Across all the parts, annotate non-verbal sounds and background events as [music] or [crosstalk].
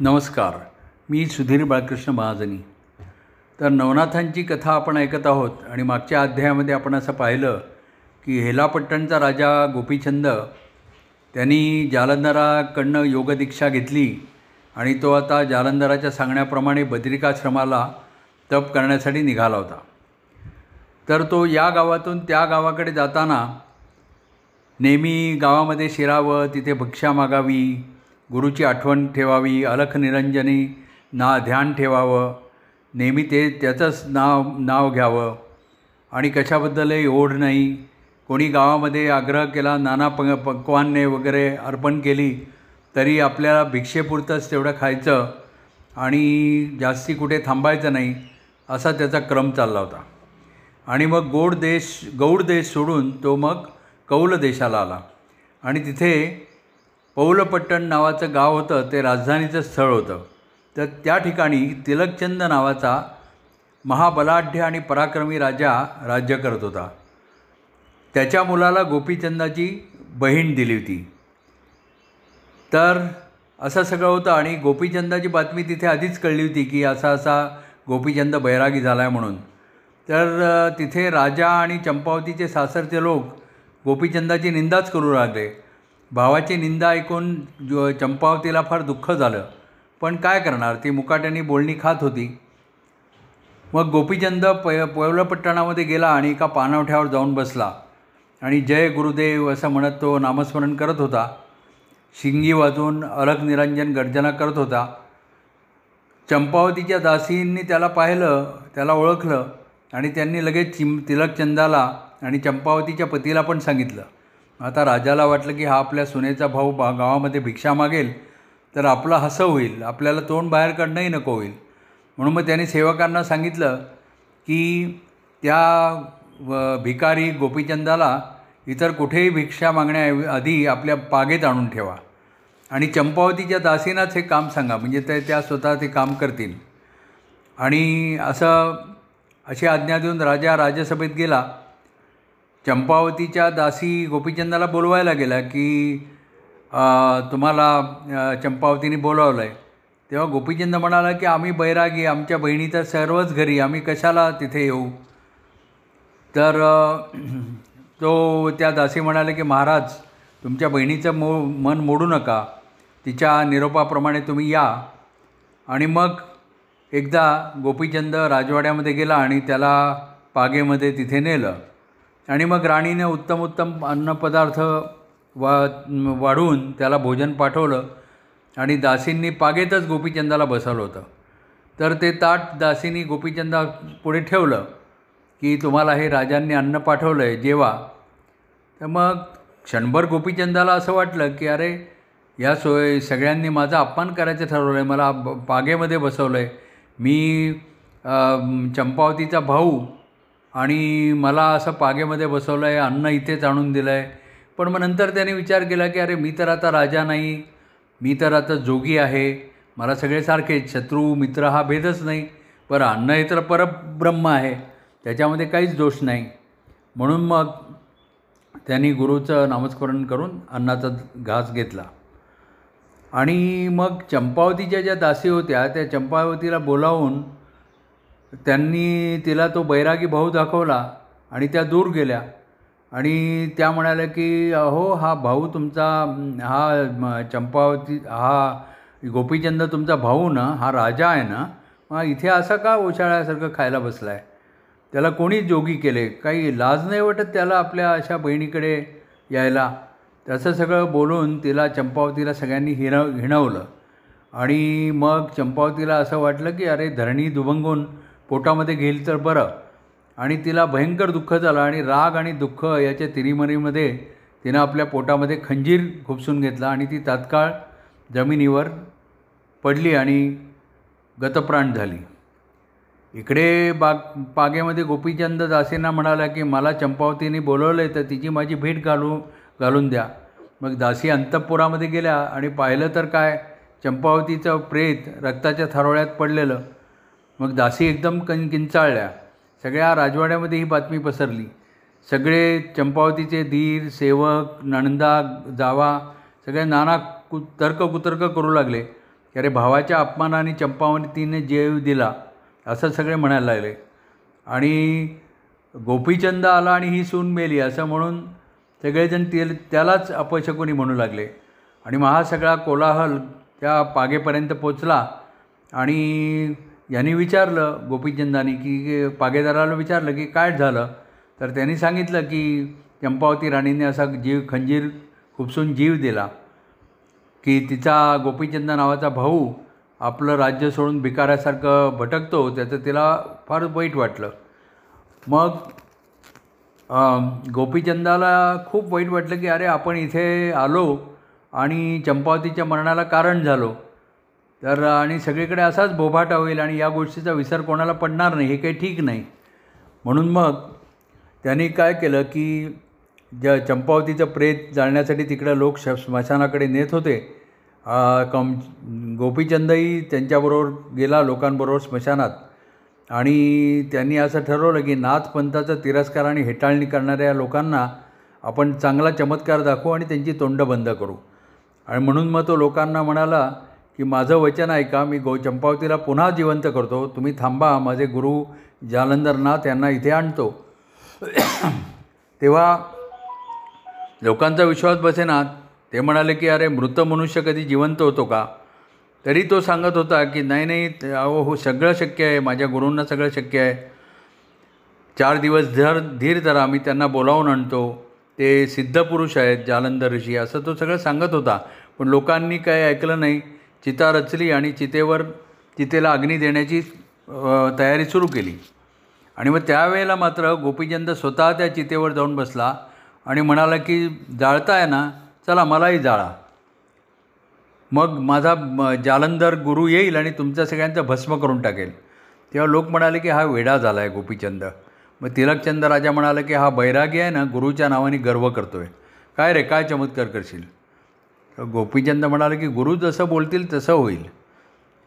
नमस्कार. मी सुधीर बाळकृष्ण महाजनी. तर नवनाथांची कथा आपण ऐकत आहोत आणि मागच्या अध्यायामध्ये आपण असं पाहिलं की हेलापट्टणचा राजा गोपीचंद त्यांनी जालंधराकडनं योगदीक्षा घेतली आणि तो आता जालंधराच्या सांगण्याप्रमाणे बद्रिकाश्रमाला तप करण्यासाठी निघाला होता. तर तो या गावातून त्या गावाकडे जाताना नेहमी गावामध्ये शिरावं तिथे भक्ष्या मागावी गुरुची आठवण ठेवावी अलख निरंजनी ना ध्यान ठेवावं नेहमी ते त्याचंच नाव नाव घ्यावं. आणि कशाबद्दलही ओढ नाही. कोणी गावामध्ये आग्रह केला नाना प पक्वान्ने वगैरे अर्पण केली तरी आपल्याला भिक्षेपुरतंच तेवढं खायचं आणि जास्ती कुठे थांबायचं नाही असा त्याचा क्रम चालला होता. आणि मग गोड देश गौड देश सोडून तो मग कौल देशाला आला. आणि तिथे पौलपट्टण नावाचं गाव होतं ते राजधानीचं स्थळ होतं. तर त्या ठिकाणी तिलकचंद नावाचा महाबलाढ्य आणि पराक्रमी राजा राज्य करत होता. त्याच्या मुलाला गोपीचंदाची बहीण दिली होती. तर असं सगळं होतं आणि गोपीचंदाची बातमी तिथे आधीच कळली होती की असा असा गोपीचंद बैरागी झाला आहे म्हणून. तर तिथे राजा आणि चंपावतीचे सासरचे लोक गोपीचंदाची निंदाच करू लागले. भावाची निंदा ऐकून जो चंपावतीला फार दुःख झालं. पण काय करणार? ती मुकाट्याने बोलणी खात होती. मग गोपीचंद प पवलपट्टणामध्ये गेला आणि एका पानवठ्यावर जाऊन बसला. आणि जय गुरुदेव असं म्हणत तो नामस्मरण करत होता. शिंगी वाजून अलग निरंजन गर्जना करत होता. चंपावतीच्या दासींनी त्याला पाहिलं त्याला ओळखलं आणि त्यांनी लगेच चिम तिलकचंदाला आणि चंपावतीच्या पतीला पण सांगितलं. आता राजाला वाटलं की हा आपल्या सुनेचा भाऊ बा गावामध्ये भिक्षा मागेल तर आपलं हसं होईल. आपल्याला तोंड बाहेर काढणंही नको होईल. म्हणून मग त्याने सेवकांना सांगितलं की त्या भिकारी गोपीचंदाला इतर कुठेही भिक्षा मागण्याआधी आपल्या पागेत आणून ठेवा. आणि चंपावतीच्या दासीनाच हे काम सांगा. म्हणजे ते त्या स्वतः ते काम करतील. आणि असं अशी आज्ञा देऊन राजा राजसभेत गेला. चंपावतीच्या दासी गोपीचंदाला बोलवायला गेला की तुम्हाला चंपावतीने बोलावलं आहे तेव्हा गोपीचंद म्हणाला की आम्ही बैरागी आमच्या बहिणी तर सर्वच घरी आम्ही कशाला तिथे येऊ? तर [clears throat] तो त्या दासी म्हणाले की महाराज तुमच्या बहिणीचं मो मन मोडू नका. तिच्या निरोपाप्रमाणे तुम्ही या. आणि मग एकदा गोपीचंद राजवाड्यामध्ये गेला आणि त्याला पागेमध्ये तिथे नेलं. आणि मग राणीने उत्तम उत्तम अन्नपदार्थ वा वाढवून त्याला भोजन पाठवलं आणि दासींनी पागेतच गोपीचंदाला बसवलं होतं. तर ते ताट दासींनी गोपीचंदा पुढे ठेवलं की तुम्हाला हे राजांनी अन्न पाठवलं आहे जेवा. तर मग क्षणभर गोपीचंदाला असं वाटलं की अरे या सोय सगळ्यांनी माझा अपमान करायचं ठरवलं आहे मला पागेमध्ये बसवलं आहे मी चंपावतीचा भाऊ आणि मला असं पागेमध्ये बसवलं आहे अन्न इथेच आणून दिलं आहे पण मग नंतर त्याने विचार केला की अरे मी तर आता राजा नाही. मी तर आता जोगी आहे. मला सगळे सारखेच शत्रू मित्र हा भेदच नाही. बरं अन्न हे तर परब्रह्म आहे. त्याच्यामध्ये काहीच दोष नाही. म्हणून मग त्यांनी गुरुचं नामस्मरण करून अन्नाचा घास घेतला. आणि मग चंपावतीच्या ज्या दासी होत्या त्या चंपावतीला बोलावून त्यांनी तिला तो बैरागी भाऊ दाखवला आणि त्या दूर गेल्या. आणि त्या म्हणाल्या की अहो हा भाऊ तुमचा हा चंपावती हा गोपीचंद तुमचा भाऊ ना हा राजा आहे ना मग इथे असा का ओशाळ्यासारखं खायला बसला आहे त्याला कोणी जोगी केले? काही लाज नाही वाटत त्याला आपल्या अशा बहिणीकडे यायला? तसं सगळं बोलून तिला चंपावतीला सगळ्यांनी हिणव हिणवलं आणि मग चंपावतीला असं वाटलं की अरे धरणी दुभंगून पोटामध्ये घेईल तर बरं. आणि तिला भयंकर दुःख झालं आणि राग आणि दुःख याच्या तिरीमरीमध्ये तिनं आपल्या पोटामध्ये खंजीर खुपसून घेतला आणि ती तात्काळ जमिनीवर पडली आणि गतप्राण झाली. इकडे बाग बागेमध्ये गोपीचंद दासींना म्हणाला की मला चंपावतीने बोलवलं आहे तर तिची माझी भेट घालू घालून द्या. मग दासी अंतपुरामध्ये गेल्या आणि पाहिलं तर काय चंपावतीचं प्रेत रक्ताच्या थारोळ्यात पडलेलं. मग दासी एकदम कं किंचाळल्या. सगळ्या राजवाड्यामध्ये ही बातमी पसरली. सगळे चंपावतीचे धीर सेवक नणंदा जावा सगळे नाना कु तर्क कुतर्क करू लागले. की अरे भावाच्या अपमानाने चंपावतीने जीव दिला असं सगळे म्हणायला लागले. आणि गोपीचंद आला आणि ही सून मेली असं म्हणून सगळेजण ते त्यालाच अपशकुनी म्हणू लागले. आणि मग हा सगळा कोलाहल त्या पागेपर्यंत पोचला. आणि यांनी विचारलं गोपीचंदानी की पागेदाराला विचारलं की काय झालं? तर त्यांनी सांगितलं की चंपावती राणीने असा जीव खंजीर खुपसून जीव दिला की तिचा गोपीचंद नावाचा भाऊ आपलं राज्य सोडून भिकाऱ्यासारखं भटकतो त्याचं तिला फार वाईट वाटलं. मग गोपीचंदाला खूप वाईट वाटलं की अरे आपण इथे आलो आणि चंपावतीच्या मरणाला कारण झालो. तर आणि सगळीकडे असाच बोभाटा होईल आणि या गोष्टीचा विसर कोणाला पडणार नाही हे काही ठीक नाही. म्हणून मग त्यांनी काय केलं की ज्या चंपावतीचं प्रेत जाळण्यासाठी तिकडं लोक श स्मशानाकडे नेत होते. कम गोपीचंदही त्यांच्याबरोबर गेला लोकांबरोबर स्मशानात. आणि त्यांनी असं ठरवलं की नाथपंथाचा तिरस्कार आणि हेटाळणी करणाऱ्या लोकांना आपण चांगला चमत्कार दाखवू आणि त्यांची तोंड बंद करू. आणि म्हणून मग तो लोकांना म्हणाला की माझं वचन ऐका मी गो चंपावतीला पुन्हा जिवंत करतो. तुम्ही थांबा माझे गुरु जालंधरनाथ यांना इथे आणतो. [clears throat] तेव्हा लोकांचा विश्वास बसेना. ते म्हणाले की अरे मृत मनुष्य कधी जिवंत होतो का? तरी तो सांगत होता की नाही नाही अहो हो सगळं शक्य आहे. माझ्या गुरूंना सगळं शक्य आहे. चार दिवस धर धीर धरा. मी त्यांना बोलावून आणतो. ते सिद्ध पुरुष आहेत जालंधर ऋषी. असं तो सगळं सांगत होता. पण लोकांनी काय ऐकलं नाही. चिता रचली आणि चितेवर चितेला अग्नी देण्याची तयारी सुरू केली. आणि मग त्यावेळेला मात्र गोपीचंद स्वतः त्या चितेवर जाऊन बसला आणि म्हणाला की जाळताय ना? चला मलाही जाळा. मग माझा जालंधर गुरु येईल आणि तुमच्या सगळ्यांचं भस्म करून टाकेल. तेव्हा लोक म्हणाले की हा वेडा झाला आहे गोपीचंद. मग तिलकचंद राजा म्हणाला की हा बैरागी आहे ना? गुरुच्या नावाने गर्व करतो आहे काय रे? काय चमत्कार करशील? गोपीचंद म्हणाला की गुरु जसं बोलतील तसं होईल.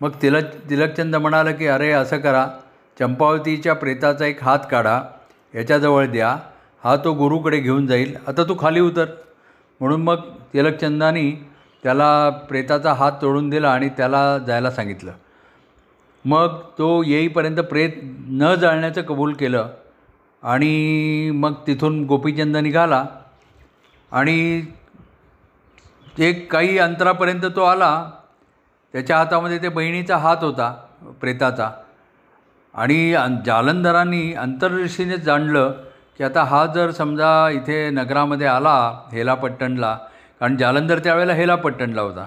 मग तिलक तिलकचंद म्हणाला की अरे असं करा. चंपावतीच्या प्रेताचा एक हात काढा. याच्याजवळ द्या. हा तो गुरुकडे घेऊन जाईल. आता तू खाली उतर. म्हणून मग तिलकचंदानी त्याला प्रेताचा हात तोडून दिला आणि त्याला जायला सांगितलं. मग तो येईपर्यंत प्रेत न जाळण्याचं कबूल केलं आणि मग तिथून गोपीचंद निघाला आणि एक काही अंतरापर्यंत तो आला त्याच्या हातामध्ये ते बहिणीचा हात होता प्रेताचा. आणि जालंधरांनी अंतर्दृष्टीने जाणलं की आता हा जर समजा इथे नगरामध्ये आला हेलापट्टणला कारण जालंधर त्यावेळेला हेलापट्टणला होता.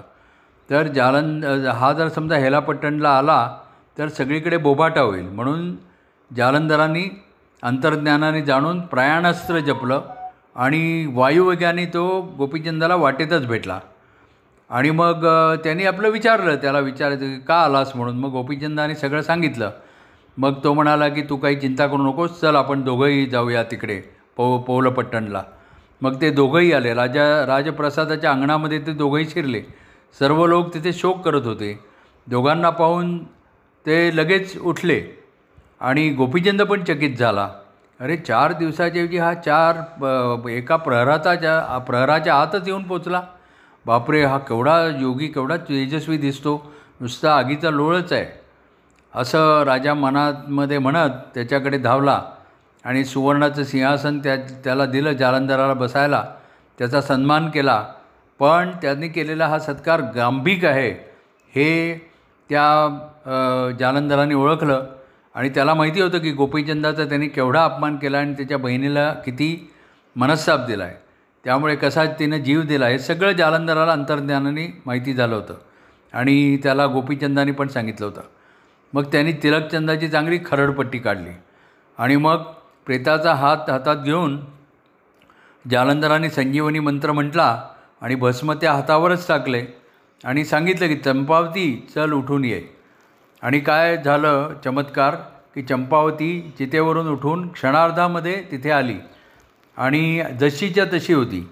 तर जालं हा जर समजा हेलापट्टणला आला तर सगळीकडे बोबाटा होईल. म्हणून जालंधरांनी अंतर्ज्ञानाने जाणून प्रयाणास्त्र जपलं. आणि वायुवेगाने तो गोपीचंदाला वाटेतच भेटला. आणि मग त्यांनी आपलं विचारलं त्याला विचारायचं की का आलास म्हणून? मग गोपीचंदाने सगळं सांगितलं. मग तो म्हणाला की तू काही चिंता करू नकोस चल आपण दोघंही जाऊया तिकडे पो पौलपट्टणला. मग ते दोघंही आले. राजा राजप्रसादाच्या अंगणामध्ये ते दोघंही शिरले. सर्व लोक तिथे शोक करत होते. दोघांना पाहून ते लगेच उठले आणि गोपीचंद पण चकित झाला. अरे चार दिवसाच्याऐवजी हा चार एका प्रहराचा प्रहराच्या आतच येऊन पोचला. बापरे हा केवढा योगी केवढा तेजस्वी दिसतो. नुसता आगीचा लोळच आहे. असं राजा मनामध्ये म्हणत त्याच्याकडे धावला आणि सुवर्णाचं सिंहासन त्या त्याला दिलं जालंधराला बसायला. त्याचा सन्मान केला. पण त्यांनी केलेला हा सत्कार गांभीक आहे. हे त्या जालंधराने ओळखलं. आणि त्याला माहिती होतं की गोपीचंदाचा त्याने केवढा अपमान केला आणि त्याच्या बहिणीला किती मनस्ताप दिला आहे त्यामुळे कसा तिनं जीव दिला हे सगळं जालंधराला अंतर्ज्ञानाने माहिती झालं होतं. आणि त्याला गोपीचंदाने पण सांगितलं होतं. मग त्यांनी तिलकचंदाची चांगली खरडपट्टी काढली. आणि मग प्रेताचा हात हातात घेऊन जालंधराने संजीवनी मंत्र म्हटला आणि भस्म त्या हातावरच टाकले आणि सांगितलं की चंपावती चल उठून ये. आणि काय झालं चमत्कार की चंपावती चितेवरून उठून क्षणार्धामध्ये तिथे आली. आणि जशीच्या तशी होती.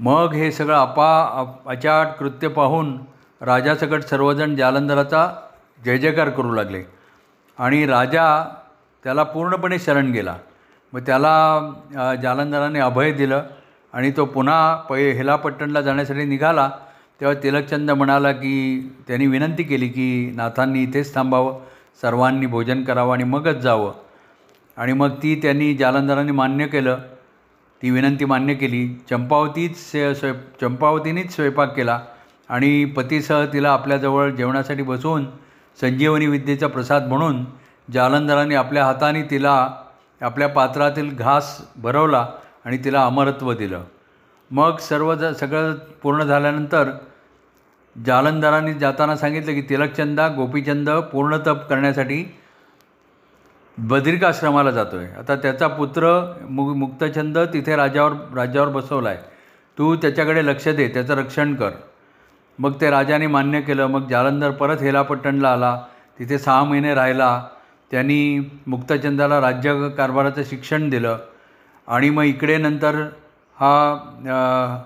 मग हे सगळं अपा अचाट कृत्य पाहून राजासकट सर्वजण जालंधराचा जय जयकार करू लागले. आणि राजा त्याला पूर्णपणे शरण गेला. मग त्याला जालंधराने अभय दिलं आणि तो पुन्हा पै हेलापट्टणला जाण्यासाठी निघाला. तेव्हा तिलकचंद म्हणाला की त्यांनी विनंती केली की नाथांनी इथेच थांबावं सर्वांनी भोजन करावं आणि मगच जावं. आणि मग ती त्यांनी जालंधरांनी मान्य केलं. ती विनंती मान्य केली. चंपावतीच स्वय चंपावतीनेच स्वयंपाक केला आणि पतीसह तिला आपल्याजवळ जेवणासाठी बसवून संजीवनी विद्येचा प्रसाद म्हणून जालंधराने आपल्या हाताने तिला आपल्या पात्रातील घास भरवला आणि तिला अमरत्व दिलं. मग सर्व ज सगळं पूर्ण झाल्यानंतर जालंधरांनी जाताना सांगितलं की तिलकचंदा गोपीचंद पूर्ण तप करण्यासाठी बद्रिकाश्रमाला जातो आहे आता त्याचा पुत्र मु मुक्तचंद तिथे राजावर राज्यावर बसवला आहे तू त्याच्याकडे लक्ष दे त्याचं रक्षण कर. मग ते राजाने मान्य केलं. मग जालंधर परत हेलापट्टणला आला. तिथे सहा महिने राहिला. त्यांनी मुक्तचंदाला राज्य कारभाराचं शिक्षण दिलं. आणि मग इकडे नंतर हा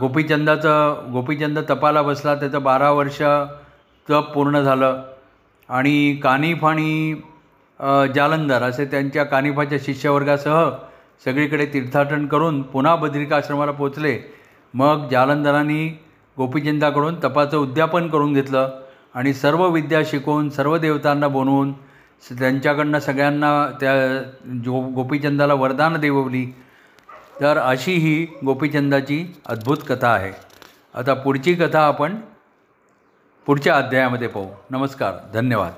गोपीचंदाचं गोपीचंद तपाला बसला त्याचं बारा वर्ष तप पूर्ण झालं. आणि कानिफ आणि जालंधर असे त्यांच्या कानिफाच्या शिष्यवर्गासह सगळीकडे तीर्थाटन करून पुन्हा बद्रिकाश्रमाला पोचले मग जालंधरांनी गोपीचंदाकडून तपाचं उद्यापन करून घेतलं आणि सर्व विद्या शिकवून सर्व देवतांना बनवून त्यांच्याकडनं सगळ्यांना त्या जो गोपीचंदाला वरदान देववली तर अशी ही गोपीचंदाची अद्भुत कथा आहे. आता पुढची कथा आपण पुढच्या अध्यायामध्ये पाहू. नमस्कार धन्यवाद.